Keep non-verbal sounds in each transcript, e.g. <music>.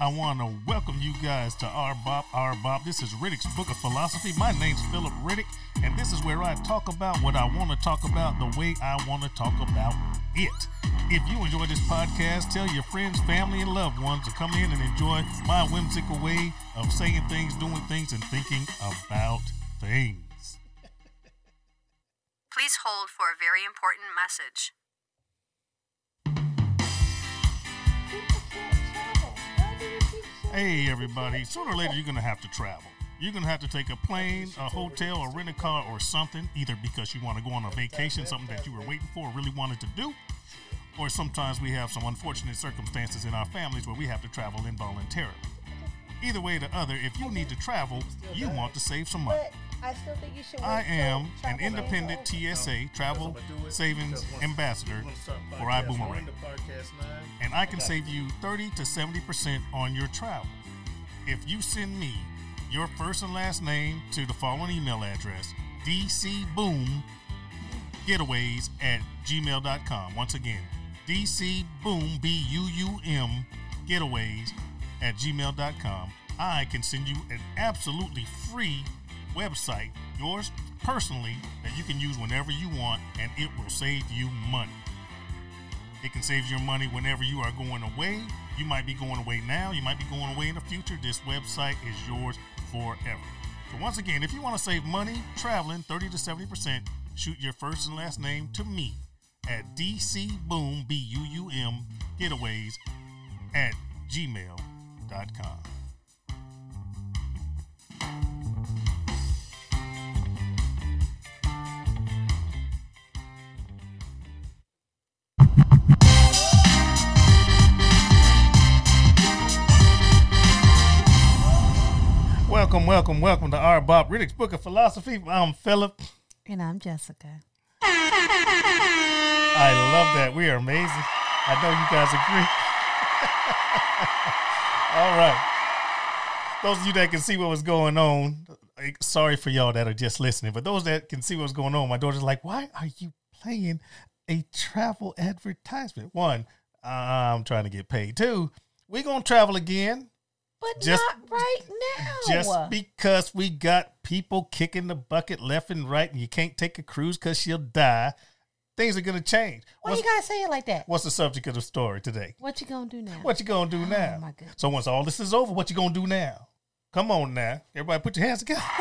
I want to welcome you guys to our Bob. This is Riddick's Book of Philosophy. My name's Philip Riddick, and this is where I talk about what I want to talk about the way I want to talk about it. If you enjoy this podcast, tell your friends, family, and loved ones to come in and enjoy my whimsical way of saying things, doing things, and thinking about things. Please hold for a very important message. Hey, everybody. Sooner or later, you're going to have to travel. You're going to have to take a plane, a hotel, or rent a car or something, either because you want to go on a vacation, something that you were waiting for or really wanted to do, or sometimes we have some unfortunate circumstances in our families where we have to travel involuntarily. Either way or the other, if you need to travel, you want to save some money. I still think you should. I am an independent TSA travel savings ambassador for iBuumerang, and I can save you 30 to 70% on your travel. If you send me your first and last name to the following email address, dcbuumgetaways at gmail.com. Once again, dcbuum, B-U-U-M, getaways at gmail.com. I can send you an absolutely free website, yours personally, that you can use whenever you want, and it will save you money. It can save your money whenever you are going away. You might be going away now, you might be going away in the future. This website is yours forever. So, once again, if you want to save money traveling 30 to 70%, shoot your first and last name to me at dcbuum, B U U M, getaways at gmail.com. Welcome, welcome, welcome to our Bob Riddick's Book of Philosophy. I'm Philip. And I'm Jessica. I love that. We are amazing. I know you guys agree. <laughs> All right. Those of you that can see what was going on, eh, sorry for y'all that are just listening, but those that can see what's going on, my daughter's like, why are you playing a travel advertisement? One, I'm trying to get paid. Two, we're going to travel again. But Just- not right now. Just because we got people kicking the bucket left and right, and you can't take a cruise because she'll die, things are gonna change. Why What's, you gotta say it like that? what's the subject of the story today? What you gonna do now? What you gonna do oh, now? Oh, my goodness. So once all this is over, what you gonna do now? Come on now, everybody, put your hands together. <laughs>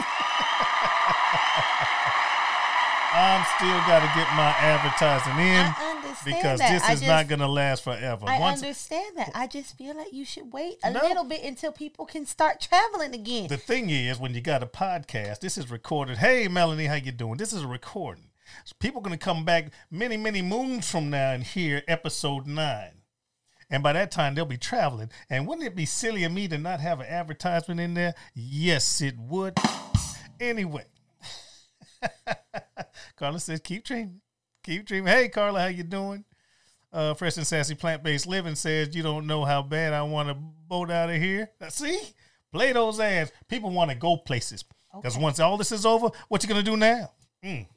I'm still got to get my advertising in understand because that. this I is just, not gonna last forever. I Once understand that. I just feel like you should wait a No. little bit until people can start traveling again. the thing is when you got a podcast this is recorded hey melanie how you doing this is a recording so people are going to come back many many moons from now and hear episode 9 and by that time they'll be traveling and wouldn't it be silly of me to not have an advertisement in there yes it would anyway <laughs> carla says keep dreaming keep dreaming hey carla how you doing uh, Fresh and Sassy Plant Based Living says, You don't know how bad I want to boat out of here. Now, see? Play those ads. People want to go places. Because Okay. once all this is over, what you going to do now? Mm.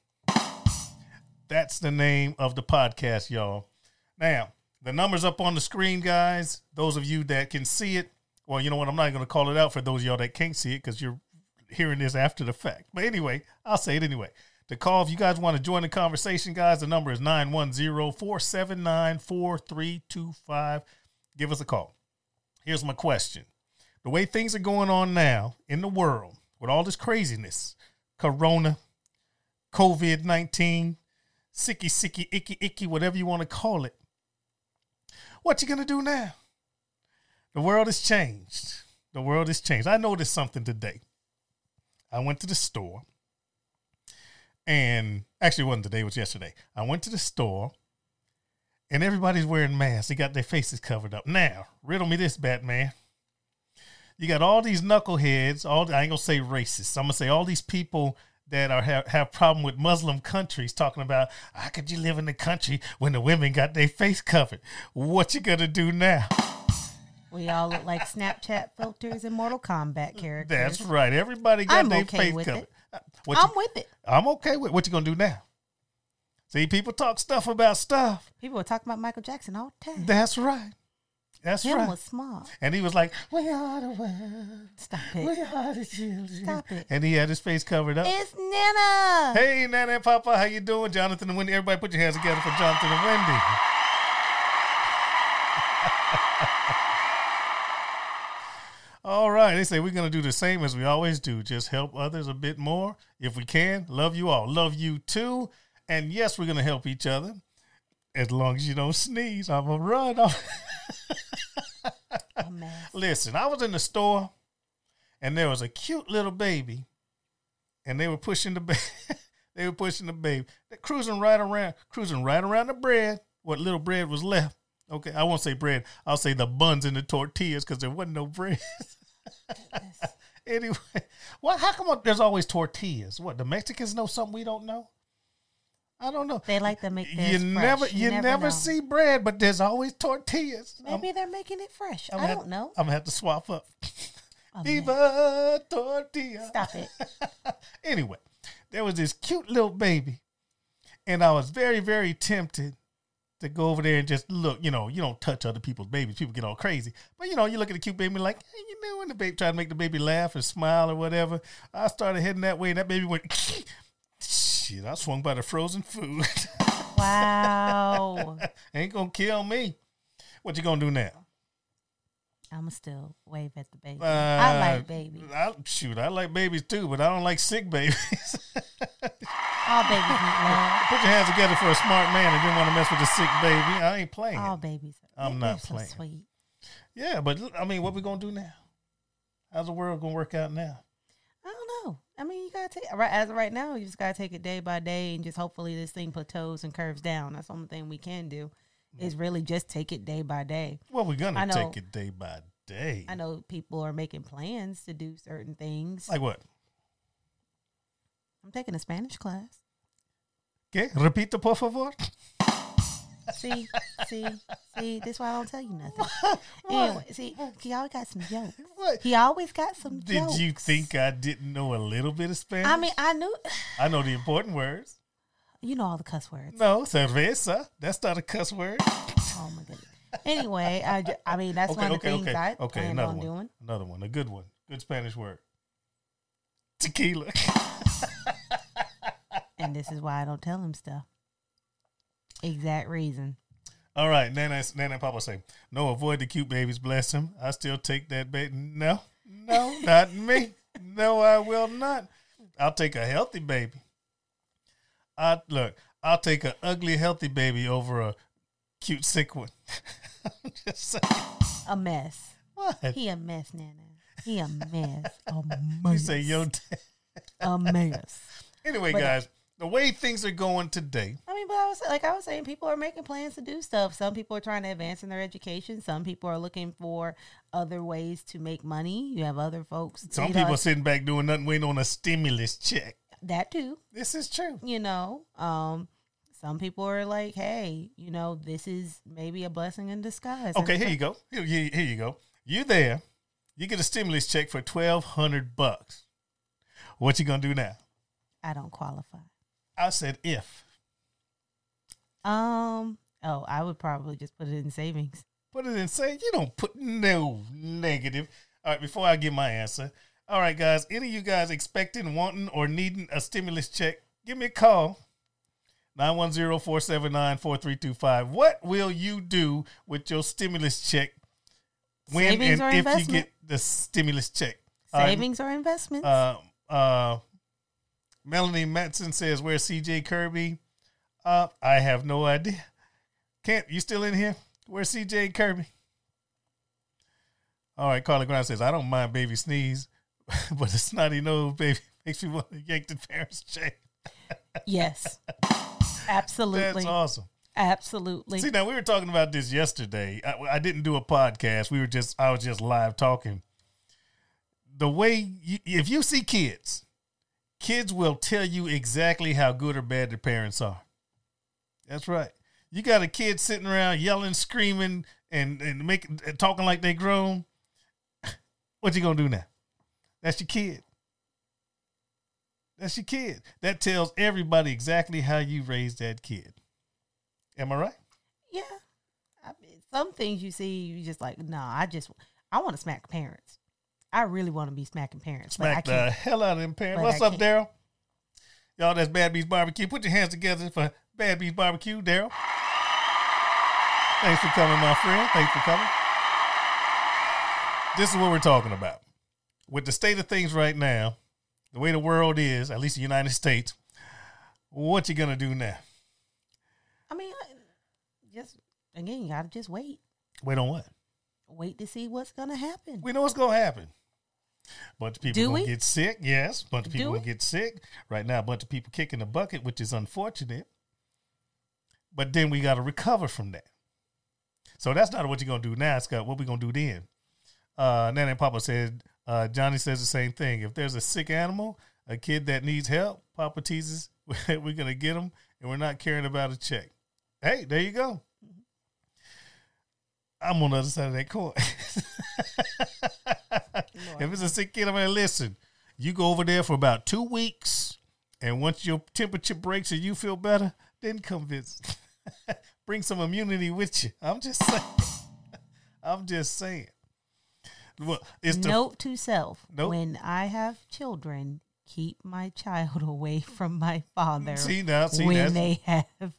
That's the name of the podcast, y'all. Now, the number's up on the screen, guys. Those of you that can see it, well, you know what? I'm not going to call it out for those of y'all that can't see it because you're hearing this after the fact. But anyway, I'll say it anyway. The call, if you guys want to join the conversation, guys, the number is 910 479 4325. Give us a call. Here's my question The way things are going on now in the world, with all this craziness, corona, COVID 19, sicky, sicky, icky, icky, whatever you want to call it, what you going to do now? The world has changed. The world has changed. I noticed something today. I went to the store and actually it wasn't today, it was yesterday. I went to the store and everybody's wearing masks. They got their faces covered up. Now, riddle me this, Batman. You got all these knuckleheads, all I ain't gonna say racists. I'm gonna say all these people that are have, have problem with Muslim countries talking about how could you live in the country when the women got their face covered? What you gonna do now? We all look like Snapchat filters and Mortal Kombat characters. That's right. Everybody got I'm their okay face covered. it. What I'm you- with it. I'm okay with what you gonna do now. See, people talk stuff about stuff. People are talking about Michael Jackson all the time. That's right. That's Him right. was smart. And he was like, "We are the world. Stop it. We are the children." Stop it. And he had his face covered up. It's Nana. Hey, Nana and Papa, how you doing? Jonathan and Wendy. Everybody put your hands together for Jonathan and Wendy. All right. They say we're going to do the same as we always do. Just help others a bit more if we can. Love you all. Love you too. And yes, we're going to help each other. As long as you don't sneeze, I'm going to run. Mess. Listen, I was in the store and there was a cute little baby and they were pushing the <laughs> baby. they were pushing the baby. They're cruising right around, cruising right around the bread, what little bread was left. Okay, I won't say bread. I'll say the buns and the tortillas because there wasn't no bread. <laughs> <laughs> anyway, well, how come there's always tortillas? What, the Mexicans know something we don't know? I don't know. They like to make You never, fresh. you never, know. see bread, but there's always tortillas. I'm- Maybe they're making it fresh. I'm I don't have- know. I'm gonna have to swap up. Viva tortilla. Stop it. <laughs> Anyway, there was this cute little baby, and I was very, very tempted to go over there and just look. You know, you don't touch other people's babies; people get all crazy. But you know, you look at the cute baby, like, hey, you know, when the baby try to make the baby laugh or smile or whatever. I started heading that way, and that baby went. <laughs> Shit, I swung by the frozen food. <laughs> Wow. Ain't gonna kill me. What you gonna do now? I'ma still wave at the baby. Uh, I like babies. I, shoot, I like babies too, but I don't like sick babies. <laughs> All babies need love. Put your hands together for a smart man and didn't want to mess with a sick baby. I ain't playing. All babies. I'm not so playing. Sweet. Yeah, but I mean, what we gonna do now? How's the world gonna work out now? I don't know. I mean, you gotta take right as of right now. You just gotta take it day by day, and just hopefully this thing plateaus and curves down. That's the only thing we can do. Is really just take it day by day. Well, we're gonna know. take it day by day. I know people are making plans to do certain things. Like what? I'm taking a Spanish class. Okay, repito por favor. See, see, see. This why I don't tell you nothing. <laughs> Anyway, see, he always got some jokes. What? He always got some Did jokes. you think I didn't know a little bit of Spanish? I mean, I knew. I know the important words. You know all the cuss words. No, cerveza. That's not a cuss word. Oh my goodness. Anyway, I, I mean that's okay, one of okay, the things okay. I okay, planned another on one. doing. Another one. A good one. Good Spanish word. Tequila. <laughs> And this is why I don't tell him stuff. Exact reason. All right, Nana, Nana and Papa say, no, avoid the cute babies, bless them. I still take that baby. No, no, not me. <laughs> No, I will not. I'll take a healthy baby. I look, I'll take an ugly, healthy baby over a cute, sick one. <laughs> I'm just saying. A mess. What? He a mess, Nana. He a <laughs> mess. A mess. You say, yo, dad. a mess. Anyway, But- uh, guys, the way things are going today, I mean, but I was like I was saying, people are making plans to do stuff. Some people are trying to advance in their education. Some people are looking for other ways to make money. You have other folks. some know, people are sitting back doing nothing, waiting on a stimulus check. That too. This is true. you know um some people are like hey you know this is maybe a blessing in disguise Okay, here you go. Here, here, you go. You there? You get a stimulus check for twelve hundred bucks. What you gonna do now? i don't qualify I said if. um oh i would probably just put it in savings Put it in. Say you don't put no negative. All right, before I give my answer. All right, guys. Any of you guys expecting, wanting, or needing a stimulus check? Give me a call. 910-479-4325. What will you do with your stimulus check when Savings and if you get the stimulus check? Savings or investments Uh, uh, Melanie Matson says, "Where's CJ Kirby?" Uh, I have no idea. Can't you still in here? Where's CJ Kirby? All right, Carla Brown says, "I don't mind baby sneeze, <laughs> but a snotty nose baby <laughs> makes me want to yank the parents' chain." yes <laughs> absolutely That's awesome. absolutely See, now we were talking about this yesterday. I, I didn't do a podcast. We were just, I was just live talking. The way, you, if you see kids, kids will tell you exactly how good or bad their parents are. That's right. You got a kid sitting around yelling, screaming, and and making talking like they grown. What you gonna do now? That's your kid. That's your kid. That tells everybody exactly how you raised that kid. Am I right? yeah I mean, some things you see, you just like, no, nah, I just, I want to smack parents. I really want to be smacking parents. Smack the hell out of them parents. What's up, Daryl? Y'all, that's Bad Beast Barbecue. Put your hands together for Bad Beast Barbecue, Daryl. Thanks for coming, my friend. Thanks for coming. This is what we're talking about. With the state of things right now, the way the world is, at least the United States, what you gonna do now? I mean, just again, you gotta just wait. Wait on what? Wait to see what's gonna happen. We know what's gonna happen. Bunch of people do gonna we? get sick. Yes, bunch of people gonna get sick. Right now, a bunch of people kicking the bucket, which is unfortunate. But then we got to recover from that. So that's not what you're gonna do now. It's got what we gonna do then. Uh, Nana and Papa said. Uh, Johnny says the same thing. If there's a sick animal, a kid that needs help, Papa teases, <laughs> we're gonna get him, and we're not caring about a check. Hey, there you go. I'm on the other side of that coin. <laughs> if it's a sick kid, I'm gonna listen. You go over there for about two weeks, and once your temperature breaks and you feel better, then come visit. <laughs> Bring some immunity with you. I'm just saying. I'm just saying. Well, it's Note to self: nope. When I have children, keep my child <laughs> away from my father. See now, see when they have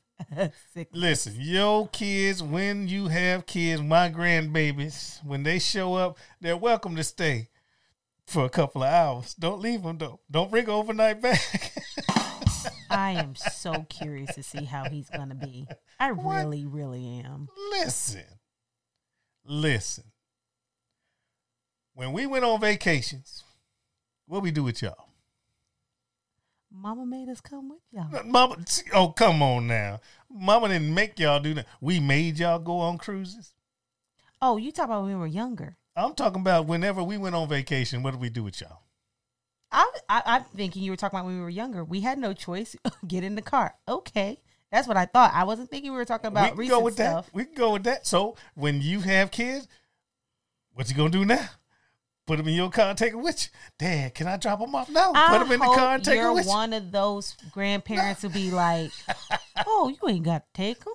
Listen, yo kids, when you have kids, my grandbabies, when they show up, they're welcome to stay for a couple of hours. Don't leave them though. Don't bring overnight <laughs> back. I am so curious to see how he's gonna be. I what? really, really am. Listen, listen. When we went on vacations, what we do with y'all? Mama made us come with y'all. Uh, mama, oh come on now. Mama didn't make y'all do that. We made y'all go on cruises. Oh, you talk about when we were younger. I'm talking about whenever we went on vacation. What did we do with y'all? I, I am thinking you were talking about when we were younger. We had no choice. <laughs> Get in the car. Okay, that's what I thought. I wasn't thinking we were talking about we can go with stuff. That. We can go with that. So when you have kids, what you gonna do now? Put them in your car and take them with you. Dad, can I drop them off? No, I put them in the car and take them with you. You're one of those grandparents no. who be like, "Oh, you ain't got to take them.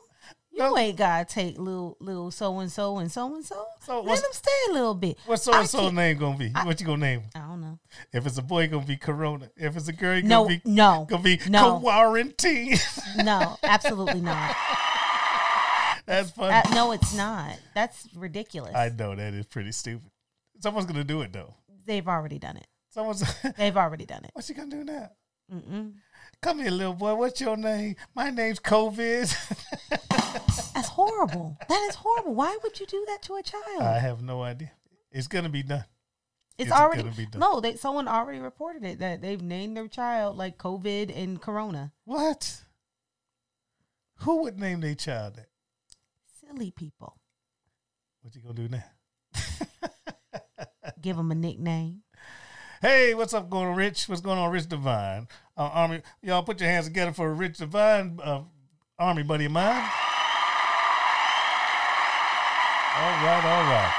You no. ain't got to take little little so and so and so and so. Let them stay a little bit." What's so and so name gonna be? I, what you gonna name? I don't know. If it's a boy, gonna be Corona. If it's a girl, gonna no, be no, gonna be no. quarantine. <laughs> no, absolutely not. <laughs> That's funny. Uh, no, it's not. That's ridiculous. I know that is pretty stupid. Someone's gonna do it though. They've already done it. Someone's. <laughs> They've already done it. What's she gonna do now? Mm-mm. Come here, little boy. What's your name? My name's COVID. <laughs> That's horrible. That is horrible. Why would you do that to a child? I have no idea. It's gonna be done. It's, it's already done. no. They someone already reported it that they've named their child like COVID and Corona. What? Who would name their child that? Silly people. What you gonna do now? <laughs> give him a nickname. Hey, what's up, going on, Rich? What's going on, Rich Divine? Uh, Army, y'all put your hands together for Rich Divine, uh, Army buddy of mine. All right, all right.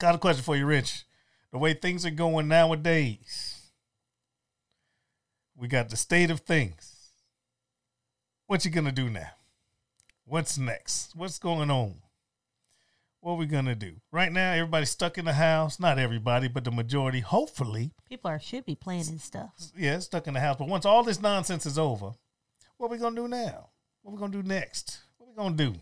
Got a question for you, Rich. The way things are going nowadays, we got the state of things. What you gonna do now? What's next? What's going on? What are we gonna do? Right now, everybody's stuck in the house. Not everybody, but the majority. Hopefully, people are should be planning stuff. Yeah, stuck in the house. But once all this nonsense is over, what are we gonna do now? What are we gonna do next? What are we gonna do?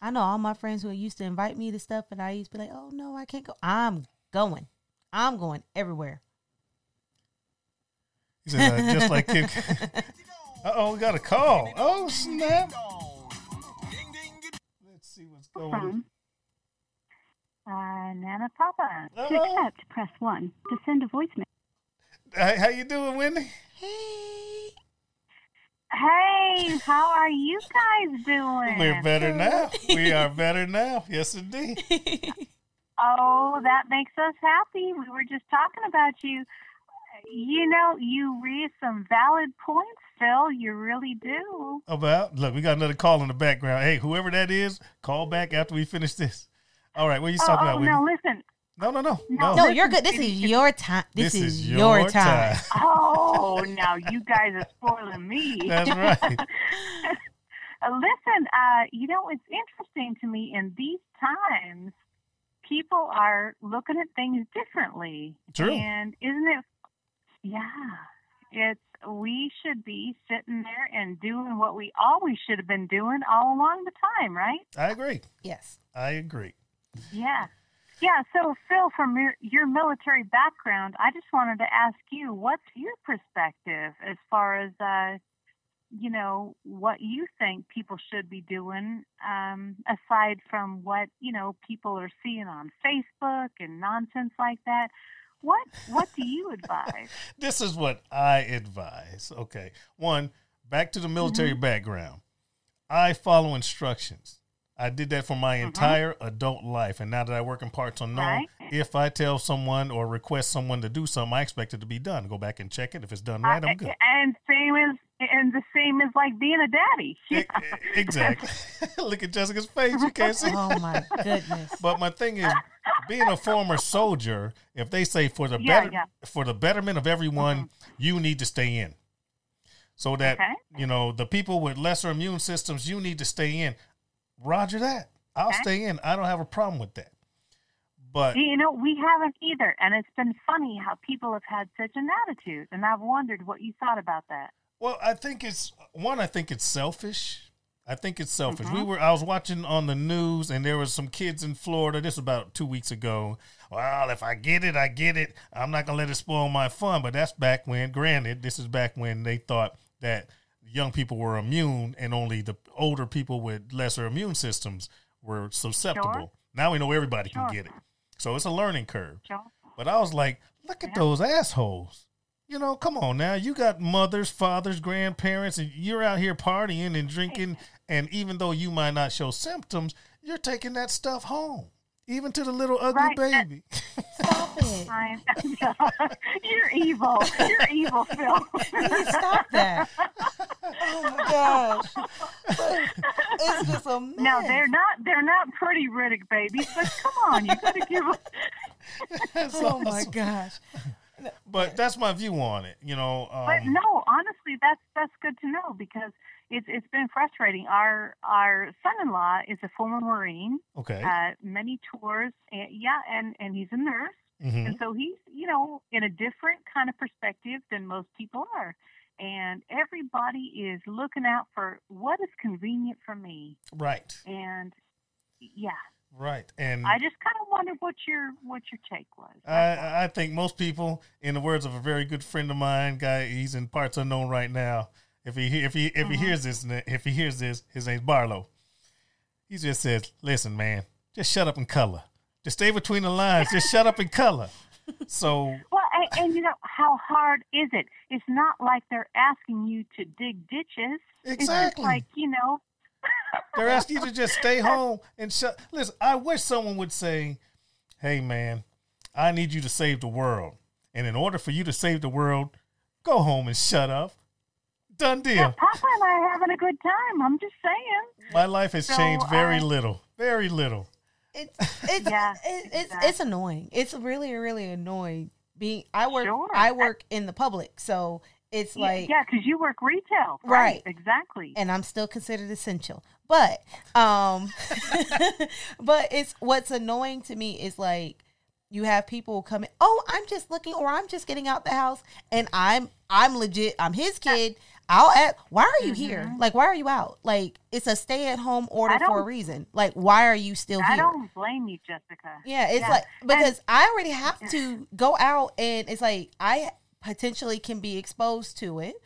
I know all my friends who used to invite me to stuff, and I used to be like, "Oh no, I can't go." I'm going. I'm going everywhere. He said, uh, just like Kim. <laughs> uh oh, we got a call. Oh snap! Let's see what's going on. Uh, Nana Papa. To accept, press 1. To send a voicemail. Hey, how you doing, Wendy? Hey. Hey, how are you guys doing? We're better now. We are better now. Yes, indeed. <laughs> oh, that makes us happy. We were just talking about you. You know, you raise some valid points, Phil. You really do. About look, we got another call in the background. Hey, whoever that is, call back after we finish this. All right, what are you talking oh, about? Oh, now listen. No, no, no, no. No, you're good. This is your time. This, this is, is, your, time. time. oh, <laughs> now you guys are spoiling me. That's right. Uh, <laughs> listen, uh, you know, it's interesting to me in these times, people are looking at things differently. True. And isn't it? Yeah. It's we should be sitting there and doing what we always should have been doing all along the time, right? I agree. Yes. I agree. Yeah. Yeah, so Phil, from your, your military background, I just wanted to ask you, what's your perspective as far as, uh, you know, what you think people should be doing, um, aside from what you know people are seeing on Facebook and nonsense like that? What What do you advise? <laughs> this is what I advise. Okay, one, back to the military Mm-hmm. background. I follow instructions. I did that for my Mm-hmm. entire adult life, and now that I work in parts unknown, Right. if I tell someone or request someone to do something, I expect it to be done. Go back and check it. If it's done right, I'm good. And same as and the same as like being a daddy. <laughs> Exactly. <laughs> Look at Jessica's face. You can't see. Oh my goodness. But my thing is, being a former soldier, if they say for the Yeah, better yeah. for the betterment of everyone, you need to stay in. So that Okay. you know the people with lesser immune systems, you need to stay in. Roger that. I'll Okay. stay in. I don't have a problem with that. But You know, we haven't either, and it's been funny how people have had such an attitude, and I've wondered what you thought about that. Well, I think it's one. I think it's selfish. I think it's selfish. Mm-hmm. We were. I was watching on the news, and there was some kids in Florida. This was about two weeks ago. Well, if I get it, I get it. I'm not gonna let it spoil my fun. But that's back when. Granted, this is back when they thought that young people were immune, and only the older people with lesser immune systems were susceptible. Sure. Now we know everybody Sure. can get it. So it's a learning curve. Joe? But I was like, look at those assholes. You know, come on now. You got mothers, fathers, grandparents, and you're out here partying and drinking. And even though you might not show symptoms, you're taking that stuff home, even to the little ugly Right. baby. Stop it. <laughs> <laughs> You're evil. You're evil, Phil. Please stop that. <laughs> Oh my gosh. It's just a mess. Now they're not they're not pretty Riddick babies, but come on, you gotta give us That's Oh my gosh. But that's my view on it. You know, But um, no, honestly, that's that's good to know because it's it's been frustrating. Our our son-in-law is a former Marine, okay. uh, many tours, and, yeah, and and he's a nurse, Mhm. and so he's you know in a different kind of perspective than most people are, and everybody is looking out for what is convenient for me, Right. and yeah, Right. And I just kind of wondered what your what your take was. I, I think most people, in the words of a very good friend of mine, guy, he's in parts unknown right now. If he if he if he Mm-hmm. hears this, if he hears this, his name's Barlow. He just says, "Listen, man, just shut up and color. Just stay between the lines. Just shut up and color." <laughs> So Well, and, and you know how hard is it? It's not like they're asking you to dig ditches. It's Exactly. like you know. <laughs> they're asking you to just stay home and shut. Listen, I wish someone would say, "Hey, man, I need you to save the world, and in order for you to save the world, go home and shut up." Done deal. Yeah, Papa and I are having a good time. I'm just saying. My life has So, changed very uh, little. Very little. It's it's Yeah, it, it's exactly. it's annoying. It's really really annoying. Being I work Sure. I work in the public, so it's like yeah, because you work retail, Right. Exactly. and I'm still considered essential. But um <laughs> but it's what's annoying to me is like you have people coming oh, I'm just looking or I'm just getting out the house and I'm I'm legit, I'm his kid. I'll ask, why are you here? Mm-hmm. Like why are you out? Like it's a stay at home order for a reason. Like why are you still here? I don't blame you, Jessica. Yeah, it's Yeah. like And- because I already have to go out and it's like I potentially can be exposed to it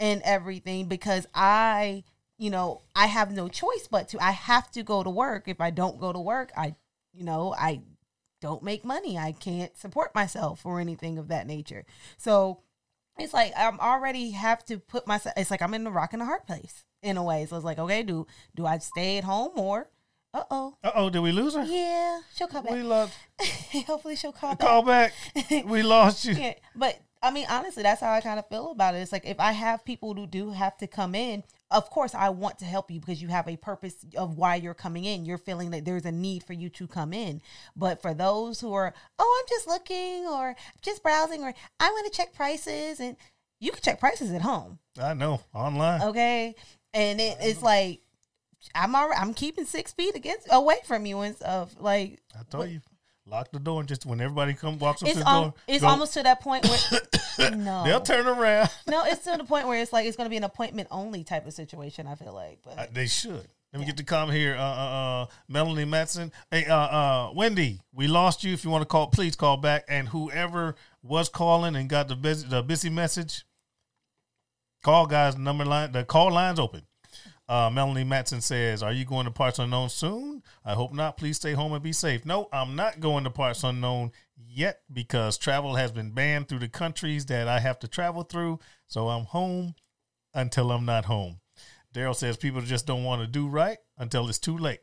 and everything because I, you know, I have no choice but to I have to go to work. If I don't go to work, I, you know, I don't make money. I can't support myself or anything of that nature. So it's like I'm already have to put myself it's like I'm in the rock and a hard place in a way. So it's like, okay, do do I stay at home or uh oh. Uh oh, did we lose her? Yeah, she'll come back. We lost. <laughs> Hopefully she'll call back. Call back. <laughs> We lost you. Yeah, but I mean, honestly, that's how I kind of feel about it. It's like if I have people who do have to come in, of course I want to help you because you have a purpose of why you're coming in. You're feeling that there's a need for you to come in. But for those who are, oh, I'm just looking or just browsing or I want to check prices and you can check prices at home. I know. Online. Okay. And it, it's like I'm already, I'm keeping six feet against away from you and stuff. Like I told you, lock the door and just when everybody come walks up it's to the door, it's go- almost to that point where <coughs> no, they'll turn around. no, it's to the point where it's like it's going to be an appointment only type of situation. I feel like, but Uh, they should. Let me get the comment here. Uh, uh, uh, Melanie Matson. Hey, uh, uh, Wendy, we lost you. If you want to call, please call back. And whoever was calling and got the busy, the busy message, call guys. Number line, the call line's open. Uh, Melanie Matson says, "Are you going to Parts Unknown soon? I hope not. Please stay home and be safe." No, I'm not going to Parts Unknown yet because travel has been banned through the countries that I have to travel through. So I'm home until I'm not home. Daryl says people just don't want to do right until it's too late.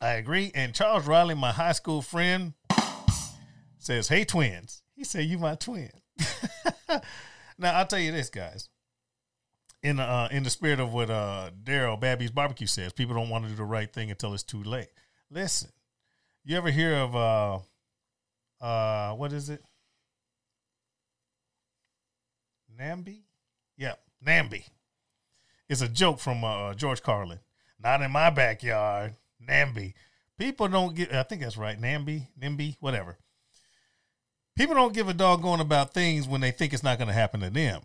I agree. And Charles Riley, my high school friend, says, "Hey twins." He said, "You my twin." <laughs> now I'll tell you this, guys. In uh, in the spirit of what uh, Daryl Babby's barbecue says, people don't want to do the right thing until it's too late. Listen, you ever hear of uh, uh, what is it? Namby? Yeah, Namby. It's a joke from uh, George Carlin. Not in my backyard, Namby. People don't get. I think that's right, Namby, Nimby, whatever. People don't give a doggone about things when they think it's not going to happen to them.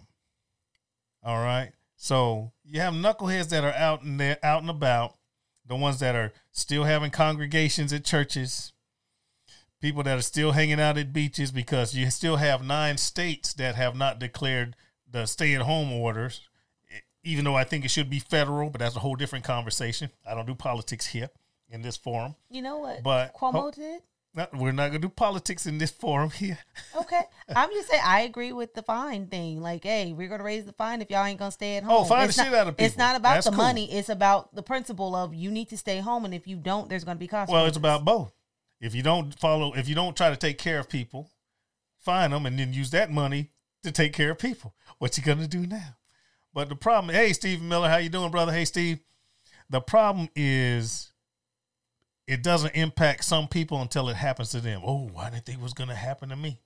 All right. So you have knuckleheads that are out and there, out and about. The ones that are still having congregations at churches. People that are still hanging out at beaches because you still have nine states that have not declared the stay-at-home orders. Even though I think it should be federal, but that's a whole different conversation. I don't do politics here in this forum. you know what? But- Cuomo ho- did. No, we're not gonna do politics in this forum here. <laughs> Okay, I'm just saying I agree with the fine thing. Like, hey, we're gonna raise the fine if y'all ain't gonna stay at oh, home. Oh, fine it's the not, shit out of people. It's not about That's the cool. money. It's about the principle of you need to stay home, and if you don't, there's gonna be consequences. Well, it's about both. If you don't follow, if you don't try to take care of people, fine them, and then use that money to take care of people. What you gonna do now? But the problem, hey, Stephen Miller, how you doing, brother? Hey, Steve. The problem is, it doesn't impact some people until it happens to them. Oh, why didn't think it was gonna happen to me?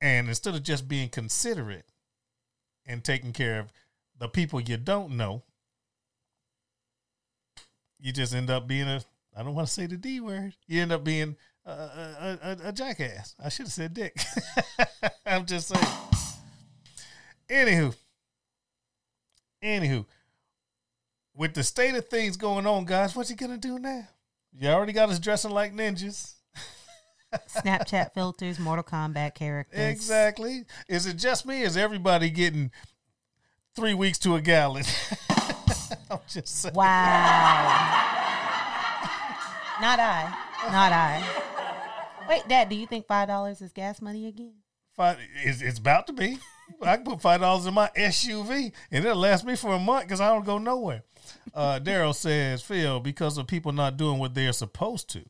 And instead of just being considerate and taking care of the people you don't know, you just end up being a I don't want to say the D word. You end up being a, a, a, a jackass. I should have said dick. <laughs> I'm just saying. Anywho, anywho, with the state of things going on, guys, what you gonna do now? You already got us dressing like ninjas. <laughs> Snapchat filters, Mortal Kombat characters. Exactly. Is it just me? Is everybody getting three weeks to a gallon? <laughs> I'm just saying. Wow. Not I. Not I. Wait, Dad, do you think five dollars is gas money again? Five, it's, it's about to be. I can put five dollars in my SUV and it'll last me for a month because I don't go nowhere. Uh, Daryl says, Phil, because of people not doing what they're supposed to,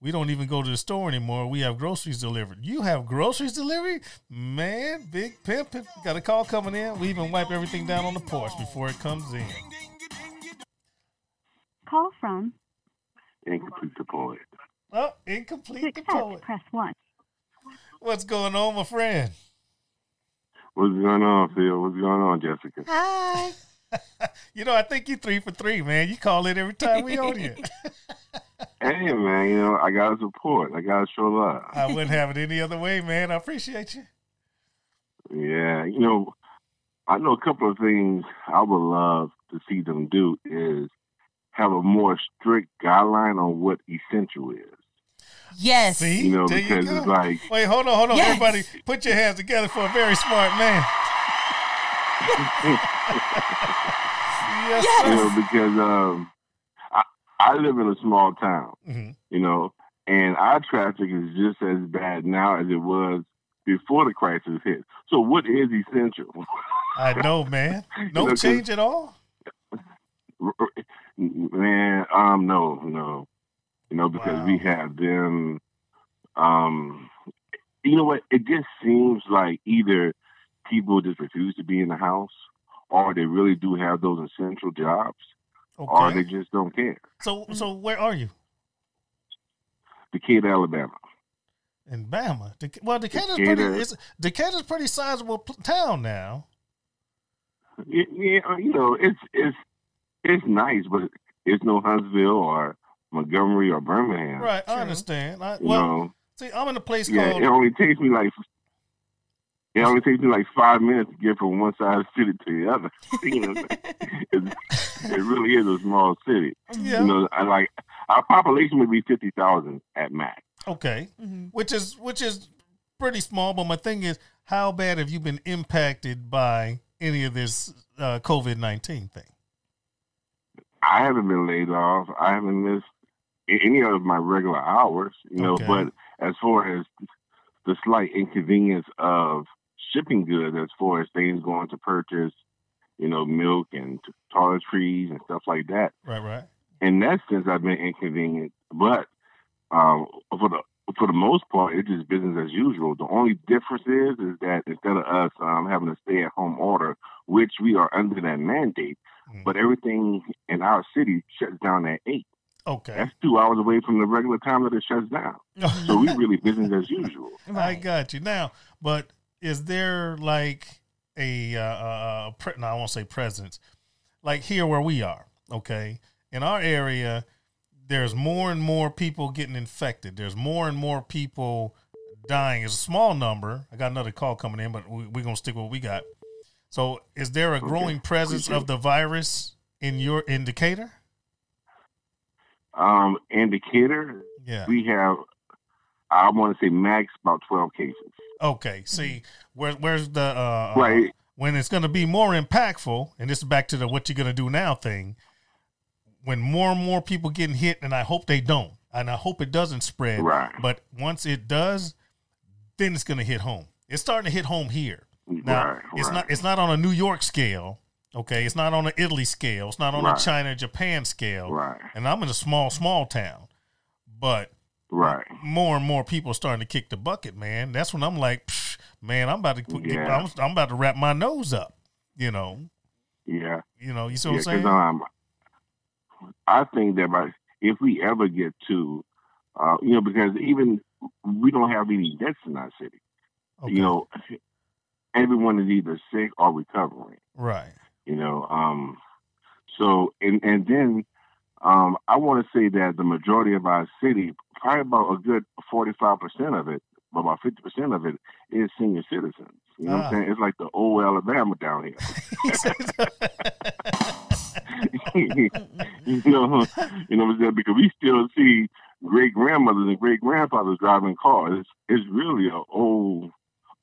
we don't even go to the store anymore. We have groceries delivered. You have groceries delivered, man. Big pimping. Got a call coming in. We even wipe everything down on the porch before it comes in. Call from Incomplete the poet. Oh, incomplete the poet. press 1. What's going on, my friend? What's going on, Phil? What's going on, Jessica? Hi. <laughs> You know, I think you three for three, man. You call in every time we on here. <laughs> Hey, man, you know, I got to support. I got to show love. I wouldn't have it any other way, man. I appreciate you. Yeah, you know, I know a couple of things I would love to see them do is have a more strict guideline on what essential is. Yes. See, You know, there because you go. it's like, Wait, hold on, hold on, Yes. everybody, put your hands together for a very smart man. <laughs> yes, Yes. you know, because um, I, I live in a small town, Mhm. you know, and our traffic is just as bad now as it was before the crisis hit. So, what is essential? I know, man. <laughs> No You know, 'cause- change at all. <laughs> Man, um, no, no, you know, because Wow. we have them. Um, you know what? It just seems like either people just refuse to be in the house, or they really do have those essential jobs, or they just don't care. So, so where are you? Decatur, Alabama. In Bama. Well, Decatur's Decatur. pretty. It's, Decatur's pretty sizable town now. Yeah, you know, it's it's it's nice, but it's no Huntsville or Montgomery or Birmingham. Right, I understand. I, well, know, see, I'm in a place yeah, called. it only takes me like it only takes me like five minutes to get from one side of the city to the other. <laughs> you know, it, it really is a small city. Yeah. You know, I like our population would be fifty thousand at max. Okay, Mm-hmm. which is which is pretty small. But my thing is, how bad have you been impacted by any of this uh, COVID nineteen thing? I haven't been laid off. I haven't missed a- any of my regular hours. You know, Okay. but as far as the slight inconvenience of shipping goods, as far as things going to purchase, you know, milk and toiletries and stuff like that. Right, right. in that sense, I've been inconvenient. But um, for the for the most part, it's just business as usual. The only difference is is that instead of us um, having a stay at home order, which we are under that mandate, Mhm. but everything in our city shuts down at eight. Okay, That's two hours away from the regular time that it shuts down. <laughs> So we really business as usual. I got you now. But is there like a, uh, uh, pre- no, I won't say presence, like here where we are, okay? In our area, there's more and more people getting infected. There's more and more people dying. It's a small number. I got another call coming in, but we, we're going to stick with what we got. So is there a growing presence of the virus in your in Decatur? Um, in Decatur, Yeah. we have, I want to say max about 12 cases. Okay. See, where, where's the uh, uh, Right. when it's going to be more impactful, and this is back to the what you're going to do now thing. When more and more people getting hit, and I hope they don't, and I hope it doesn't spread. Right. But once it does, then it's going to hit home. It's starting to hit home here. Now Right, it's right. not it's not on a New York scale. Okay, it's not on an Italy scale. It's not on a Right. China Japan scale. Right. And I'm in a small small town, but Right. more and more people are starting to kick the bucket, man. That's when I'm like, Psh, man, I'm about to put, Yeah. I'm, I'm about to wrap my nose up. You know, Yeah. you know, you see Yeah, what I'm saying? um, I think that by, if we ever get to, uh, you know, because even we don't have any deaths in our city. okay. You know, everyone is either sick or recovering. right? You know, um, so and and then um, I want to say that the majority of our city, probably about a good forty five percent of it, about fifty percent of it, is senior citizens. You know what Ah. I'm saying? It's like the old Alabama down here. <laughs> you know, you know what I'm saying? Because we still see great grandmothers and great grandfathers driving cars. It's, it's really an old,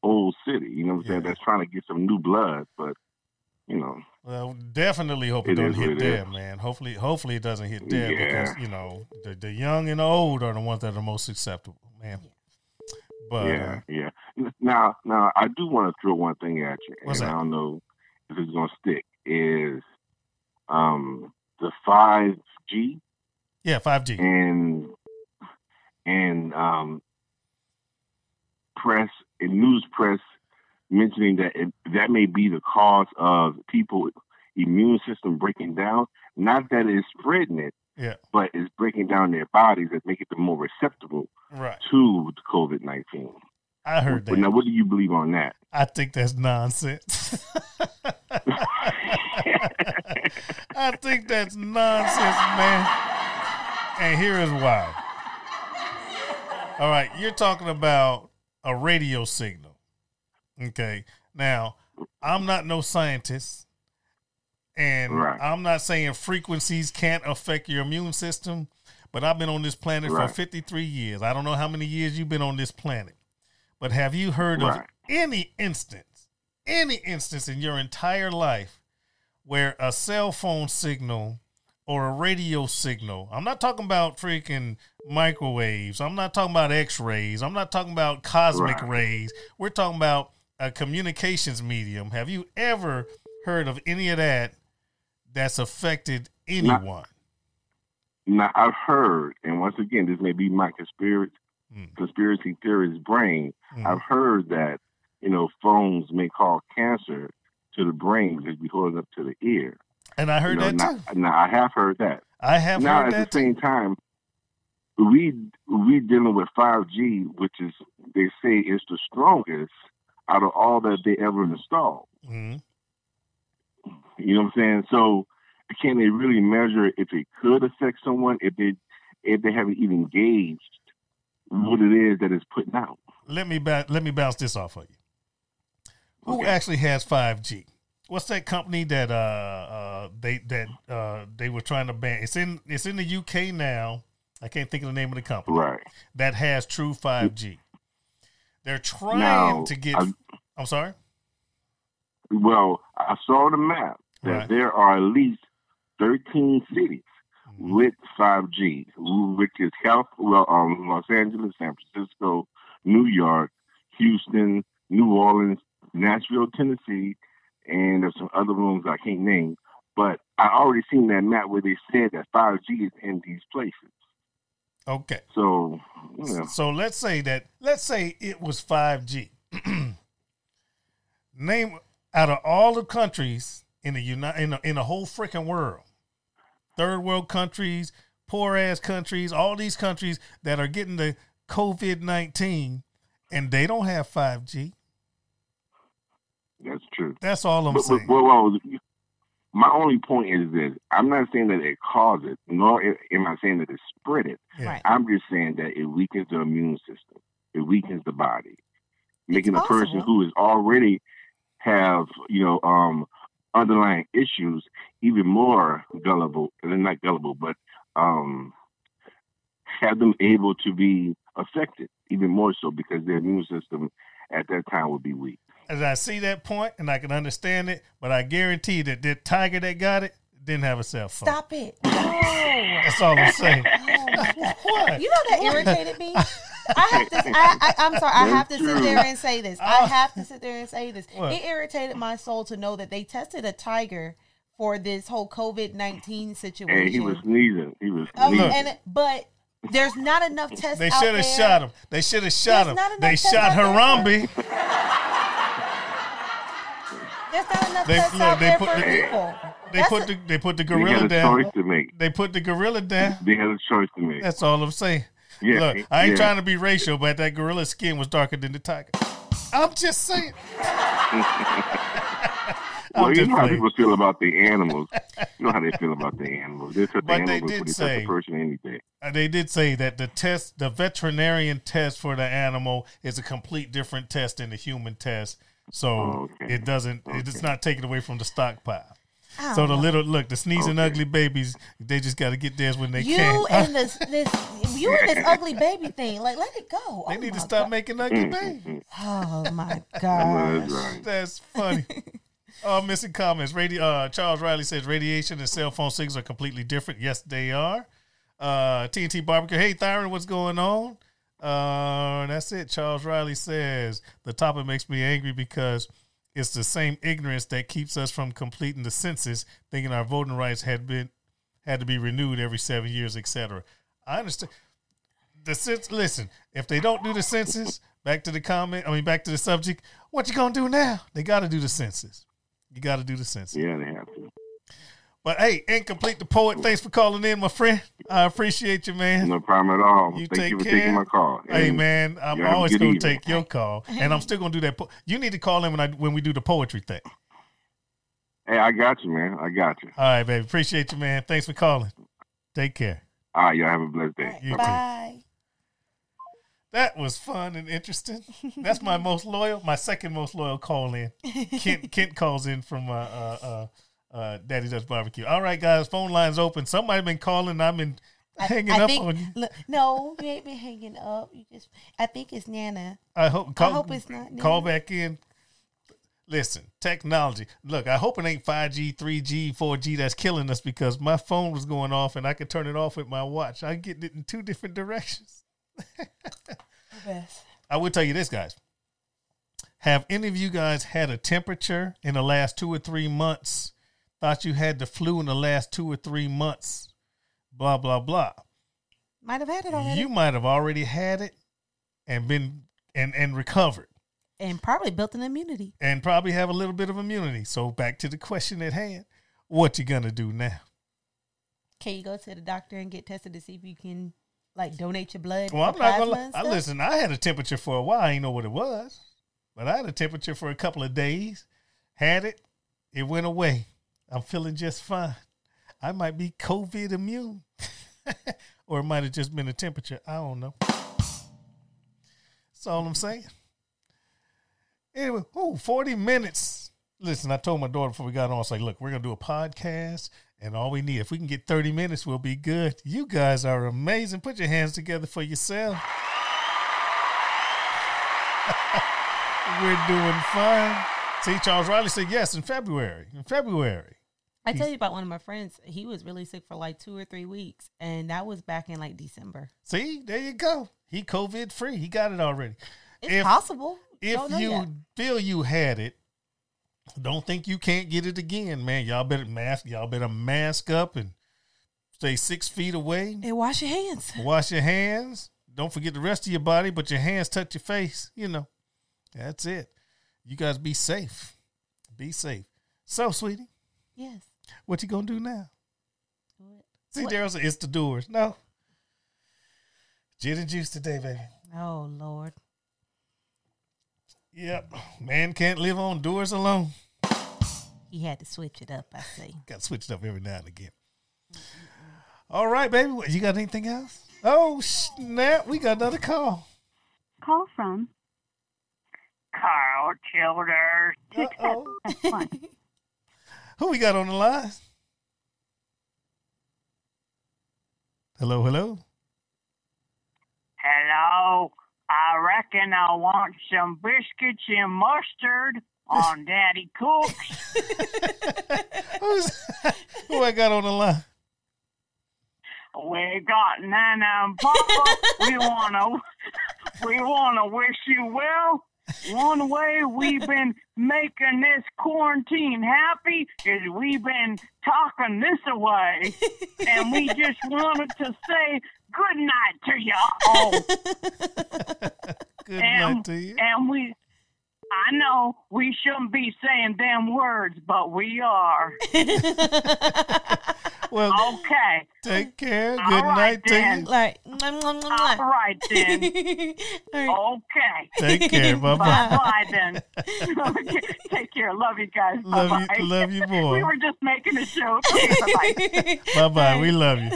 old city. You know what I'm saying? That's trying to get some new blood, but you know, well, definitely hope it, It doesn't hit there, man. Hopefully, hopefully it doesn't hit there Yeah. because you know the the young and the old are the ones that are most susceptible, man. But yeah, yeah. Now, now I do want to throw one thing at you, What's and that? I don't know if it's gonna stick. Is um the five G yeah, five G. and and um press and news press mentioning that it, that may be the cause of people immune system breaking down. Not that it's spreading it, Yeah, but it's breaking down their bodies and making them more receptible right. to COVID nineteen. I heard that. now, what do you believe on that? I think that's nonsense. <laughs> I think that's nonsense, man. And here is why. All right, you're talking about a radio signal. Okay. Now, I'm not no scientist, and Right. I'm not saying frequencies can't affect your immune system, but I've been on this planet Right. for 53 years. I don't know how many years you've been on this planet, but have you heard of any instance, any instance in your entire life where a cell phone signal or a radio signal, I'm not talking about freaking microwaves, I'm not talking about x rays, I'm not talking about cosmic Right. rays, we're talking about a communications medium. Have you ever heard of any of that that's affected anyone? Now I've heard, and once again, this may be my conspiracy Mm. conspiracy theorist brain. Mm. I've heard that you know phones may cause cancer to the brain because we hold it up to the ear. And I heard you know, that now, too. now I have heard that. I have now heard at that the too. same time, we we dealing with five G, which is they say is the strongest out of all that they ever installed. Mhm. You know what I'm saying? So can they really measure if it could affect someone if they if they haven't even gauged what it is that is putting out? Let me ba- let me bounce this off of you. Who Okay. actually has five G? What's that company that uh uh they that uh they were trying to ban? It's in it's in the UK now. I can't think of the name of the company Right. that has true five G. They're trying Now, to get. I- I'm sorry. Well, I saw the map that Right. there are at least 13 cities Mm-hmm. with 5G, which is Cal- well, um, Los Angeles, San Francisco, New York, Houston, New Orleans, Nashville, Tennessee, and there's some other ones I can't name. But I already seen that map where they said that 5G is in these places. Okay. So, you know, So let's say that let's say it was 5G. <clears throat> Name out of all the countries in the United in the, in the whole freaking world, third world countries, poor ass countries, all these countries that are getting the COVID nineteen, and they don't have 5G. that's true. That's all I'm But, but, saying. well, well, my only point is this: I'm not saying that it caused it, nor am I saying that it spread it. Yeah. Right. I'm just saying that it weakens the immune system. It weakens the body, making a person possible. who is already have you know um, underlying issues even more gullible. And not gullible, but um, have them able to be affected even more so because their immune system at that time would be weak. As I see that point and I can understand it, but I guarantee that that tiger that got it didn't have a cell phone. Stop it. <laughs> No. That's all I'm saying. <laughs> Oh. What? You know that irritated me. <laughs> I have to. I, I, I'm sorry. I have to sit there and say this. I have to sit there and say this. What? It irritated my soul to know that they tested a tiger for this whole COVID nineteen situation. And he was sneezing. He was Um, sneezing. and but there's not enough tests. They should have shot him. They should have shot There's him. not They shot out there. Harambe. There's not enough They- look, out they there put for the- people. They That's put a- the they put the they had gorilla a down. choice to make. They put the gorilla down. They had a choice to make. That's all I'm saying. Yeah, Look, I ain't yeah. trying to be racial, but that gorilla's skin was darker than the tiger. I'm just saying. <laughs> Well, I'm you just know how people feel about the animals. You know how they feel about the animals. They touch the But they animals did before they touch say- the person any day. Uh, They did say that the test, the veterinarian test for the animal, is a complete different test than the human test. So Oh, okay. it doesn't. It's not taken away from the stockpile. I So the know. little look, the sneezing Okay. ugly babies, they just got to get theirs when they you can. <laughs> and this this you and this ugly baby thing. Like let it go. they Oh need to stop God. making ugly babies. Oh my I know god. that's right. That's funny. <laughs> Uh, missing comments. Radio, uh, Charles Riley says radiation and cell phone signals are completely different. Yes, they are. Uh, TNT Barbecue. Hey, Thyron, what's going on? Uh, that's it. Charles Riley says the topic makes me angry because it's the same ignorance that keeps us from completing the census, thinking our voting rights had been had to be renewed every seven years, etc. I understand the census. Listen, if they don't do the census, back to the comment. I mean, back to the subject. What you gonna do now? They got to do the census. You got to do the census. Yeah, they have to. But hey, incomplete the poet. Thanks for calling in, my friend. I appreciate you, man. No problem at all. You Thank take you for care. taking my call. Hey And man, I'm you have a always gonna evening. take your call, and I'm still gonna do that. Po- you need to call in when I when we do the poetry thing. Hey, I got you, man. I got you. All right, baby. Appreciate you, man. Thanks for calling. Take care. All right, y'all have a blessed day. You too. Bye. That was fun and interesting. That's my <laughs> most loyal, my second most loyal call in. Kent Kent calls in from uh uh uh, uh Daddy Does Barbecue. All right, guys, phone lines open. Somebody been calling. I've been hanging I up think, on you. look, no, you ain't been hanging up. You just I think it's Nana. I hope. Call, hope it's not Nana. Call back in. Listen, technology. Look, I hope it ain't five G, three G, four G that's killing us because my phone was going off and I could turn it off with my watch. I get it in two different directions. <laughs> I will tell you this, guys. Have any of you guys had a temperature in the last two or three months? Thought you had the flu in the last two or three months? Blah blah blah. Might have had it already. You might have already had it and been and and recovered. and probably built an immunity. and probably have a little bit of immunity. So back to the question at hand: What you gonna do now? Can you go to the doctor and get tested to see if you can like donate your blood? Well, I'm not gonna. I listen. I had a temperature for a while. I didn't know what it was, but I had a temperature for a couple of days. Had it. It went away. I'm feeling just fine. I might be COVID immune. <laughs> or it might have just been a temperature. I don't know. That's all I'm saying. Anyway, oh, 40 minutes. Listen, I told my daughter before we got on, I was like, look, we're going to do a podcast, and all we need, if we can get 30 minutes, we'll be good. You guys are amazing. Put your hands together for yourself. <laughs> we're doing fine. See, Charles Riley said yes in February. In February. I tell you about one of my friends. He was really sick for like two or three weeks, and that was back in like December. See, there you go. He COVID free. He got it already. It's if, possible. If you yet. feel you had it, don't think you can't get it again, man. Y'all better mask. Y'all better mask up and stay six feet away. And wash your hands. <laughs> Wash your hands. Don't forget the rest of your body, but your hands touch your face. You know, that's it. You guys be safe. Be safe. So, sweetie. Yes. What you gonna do now? What? See, Daryl said it's the doors. No. Gin and juice today, baby. Oh Lord. Yep. Man can't live on doors alone. He had to switch it up, I see. <laughs> got to switch it up every now and again. All right, baby. You got anything else? Oh, snap. We got another call. Call from Karl Childers. Uh-oh. <laughs> Who we got on the line? Hello, hello. Hello. I reckon I want some biscuits and mustard on <laughs> Daddy Cook's. <laughs> Who's, <laughs> who I got on the line? We got Nana and Papa. we wanna we wanna wish you well one way we've been making this quarantine happy is we've been talking this away. and we just wanted to say good night to y'all. <laughs> good and, night to you. And we I know we shouldn't be saying them words, but we are. <laughs> well, okay. Take care. Good night then. to you. Like, All right then. <laughs> Okay. Take care. <laughs> Bye bye. Bye then. okay. Take care. Love you guys. Love Bye-bye. you. Love you, boy. We were just making a joke. Okay, bye bye. We love you.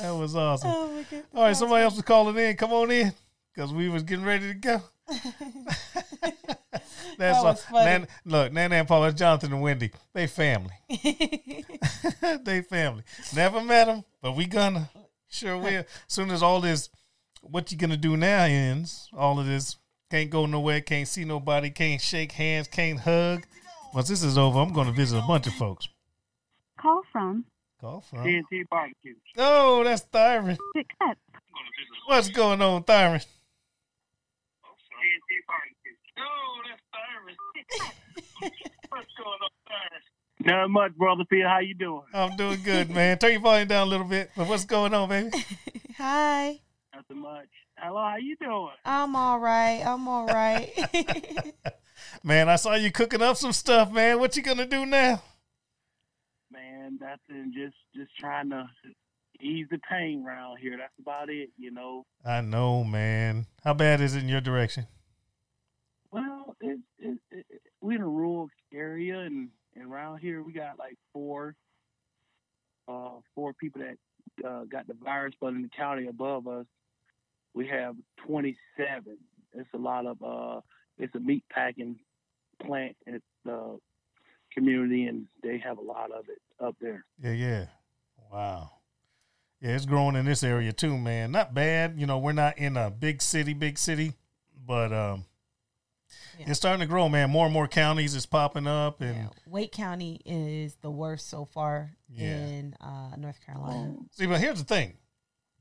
That was awesome. Oh All right, somebody else was calling in. Come on in, because we was getting ready to go. <laughs> That's that funny. Nan, look, Nana and Paul, Jonathan and Wendy. They family. <laughs> <laughs> they family. Never met them, but we gonna. Sure will. As soon as all this, what you gonna do now ends, all of this can't go nowhere, can't see nobody, can't shake hands, can't hug. Once this is over, I'm gonna visit a bunch of folks. Call from. Call from. TNT Barbecue. Oh, that's Thyron. What's going on, Thyron? Oh, <laughs> what's going on, Not much, brother Phil. How you doing? I'm doing good, man. Turn your volume down a little bit. But what's going on, baby? <laughs> Hi. Nothing much. Hello, how you doing? I'm all right. I'm all right. <laughs> man, I saw you cooking up some stuff, man. What you gonna do now? Man, nothing. Just just trying to ease the pain around here. That's about it, you know. I know, man. How bad is it in your direction? Well, it's it, we're in a rural area, and, and around here we got like four, uh, four people that uh, got the virus, but in the county above us, we have 27. It's a lot of uh, it's a meat packing plant at the community, and they have a lot of it up there. Yeah, yeah. Wow. Yeah, it's growing in this area too, man. Not bad. You know, we're not in a big city, big city, but um, yeah. It's starting to grow, man. More and more counties is popping up, and yeah. Wake County is the worst so far yeah. in uh, North Carolina. See, but here's the thing.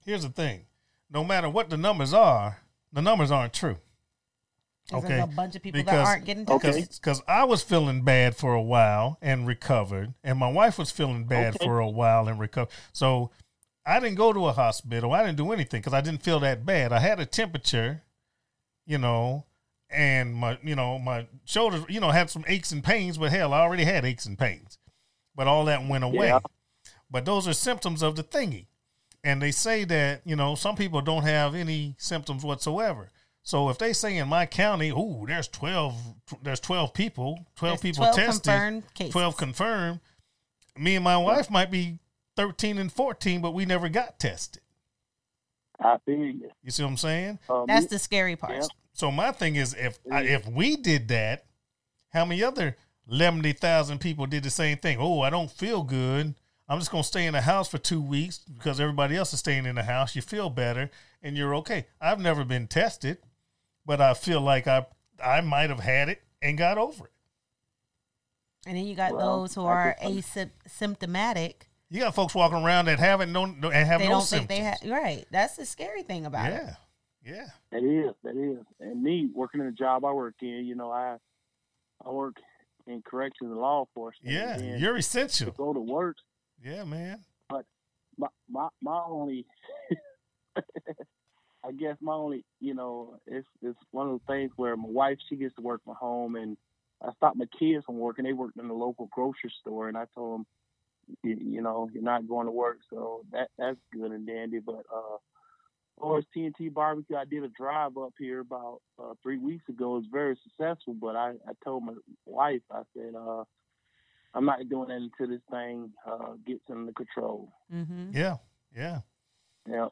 Here's the thing. No matter what the numbers are, the numbers aren't true. Okay, there's a bunch of people because, that aren't getting tested. Because I was feeling bad for a while and recovered, and my wife was feeling bad okay. for a while and recovered. So I didn't go to a hospital. I didn't do anything because I didn't feel that bad. I had a temperature, you know, and my you know my shoulders you know had some aches and pains but hell i already had aches and pains. But all that went away. Yeah. but those are symptoms of the thingy. And they say that you know some people don't have any symptoms whatsoever. So if they say in my county oh there's 12 there's 12 people 12 there's people 12 tested confirmed 12 confirmed me and my wife might be 13 and 14, but we never got tested. I feel you. You see what I'm saying? Um, That's the scary part. Yep. So my thing is, if I, if we did that, how many other seventy thousand people did the same thing? Oh, I don't feel good. I'm just gonna stay in the house for two weeks because everybody else is staying in the house. You feel better and you're okay. I've never been tested, but I feel like I I might have had it and got over it. And then you got Well, those who are think- asymptomatic. You got folks walking around that haven't no and have They no don't symptoms. think they have. Right. That's the scary thing about it. yeah, yeah, That is, that is. And me working in the job I work in, you know, I I work in corrections and law enforcement. yeah. and You're essential. to essential. go to work. Yeah, man. But my my my only, <laughs> I guess my only, you know, it's it's one of the things where my wife she gets to work from home, and I stopped my kids from working. They worked in the local grocery store, and I told them, you, you know, you're not going to work, so that that's good and dandy. But uh, as far as TNT barbecue, I did a drive up here about uh, three weeks ago. It was very successful, but I I told my wife, I said, uh, I'm not doing it until this thing uh, gets under control. Mm-hmm. Yeah, yeah. Yeah.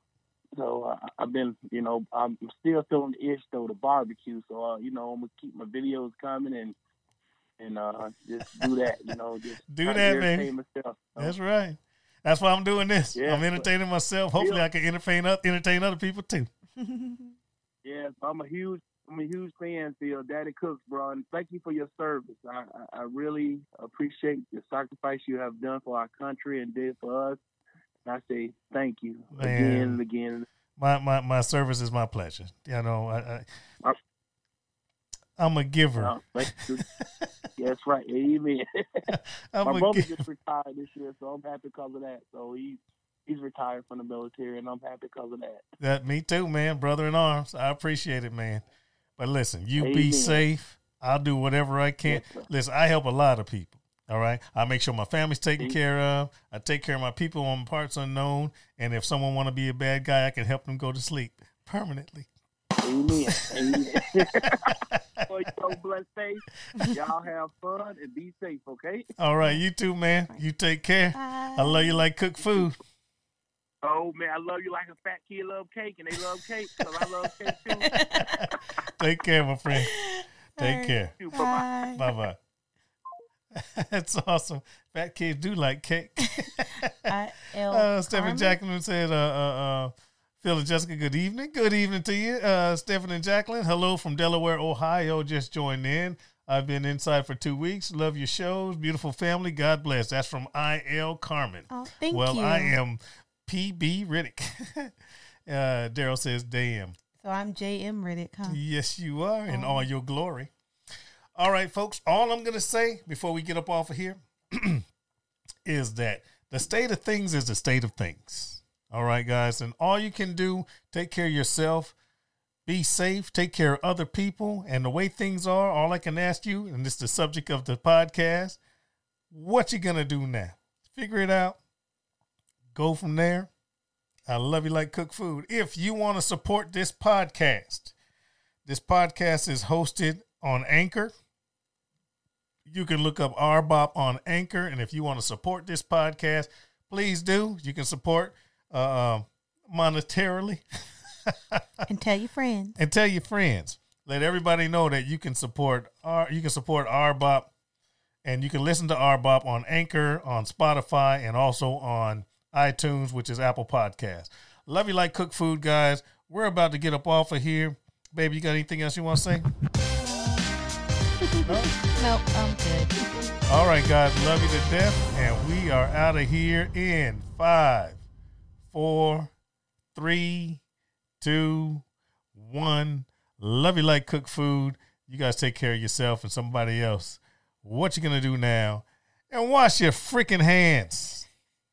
So uh, I've been, you know, I'm still feeling the itch though to barbecue. So uh, you know, I'm gonna keep my videos coming and and uh, just do that. You know, just <laughs> Do that, entertain baby. Myself, so. That's right. That's why I'm doing this. Yeah, I'm entertaining myself. Hopefully, Yeah. I can entertain up, entertain other people too. <laughs> Yes, I'm a huge, I'm a huge fan, Phil. Daddy Cooks, bro, and thank you for your service. I, I, I really appreciate the sacrifice you have done for our country and did for us. And I say thank you Man. again and again. My my my service is my pleasure. You know, I, I I'm a giver. <laughs> That's right. Amen. <laughs> I'm My brother giver. just retired this year, so I'm happy because of that. So he's he's retired from the military, and I'm happy because of that. That me too, man. Brother in arms. I appreciate it, man. But listen, you be safe. I'll do whatever I can. Yes, listen, I help a lot of people. All right. I make sure my family's taken Amen. care of. I take care of my people on parts unknown. And if someone want to be a bad guy, I can help them go to sleep permanently. Amen. Amen. <laughs> For your blessed faith, y'all have fun and be safe. Okay. All right, you too, man. You take care. I love you like cook food. Oh man, I love you like a fat kid love cake, and they love cake because I love cake too. <laughs> Take care, my friend. Take care. Too. Bye-bye. Bye bye. <laughs> That's awesome. Fat kids do like cake. I, L. Uh, Stephanie Carmen? Jacqueline said, uh, uh, uh, Phil and Jessica, good evening. Good evening to you. Uh, Stephanie and Jacqueline, hello from Delaware, Ohio. Just joined in. I've been inside for two weeks. Love your shows. Beautiful family. God bless. That's from I.L. Carmen. Oh, thank well, you. I am P.B. Riddick. <laughs> uh, Daryl says, damn. So I'm J.M. Riddick, huh? Yes, you are in Oh. all your glory. All right, folks. All I'm going to say before we get up off of here <clears throat> is that the state of things is the state of things. All right, guys. And all you can do, take care of yourself, be safe, take care of other people. And the way things are, all I can ask you, and this is the subject of the podcast, what you to do now? Figure it out. Go from there. I love you like cook food. If you want to support this podcast, this podcast is hosted on Anchor. You can look up RBOP on Anchor. And if you want to support this podcast, please do. You can support uh, monetarily <laughs> And tell your friends. and tell your friends. Let everybody know that you can support our you can support RBOP and you can listen to RBOP on Anchor, on Spotify, and also on iTunes, which is Apple Podcasts. Love you like cook food, guys. We're about to get up off of here. Baby, you got anything else you want to say? No? <laughs> Nope, I'm good. All right, guys. Love you to death. And we are out of here in five, four, three, two, one. Love you like cook food. You guys take care of yourself and somebody else. What you gonna do now? And wash your freaking hands.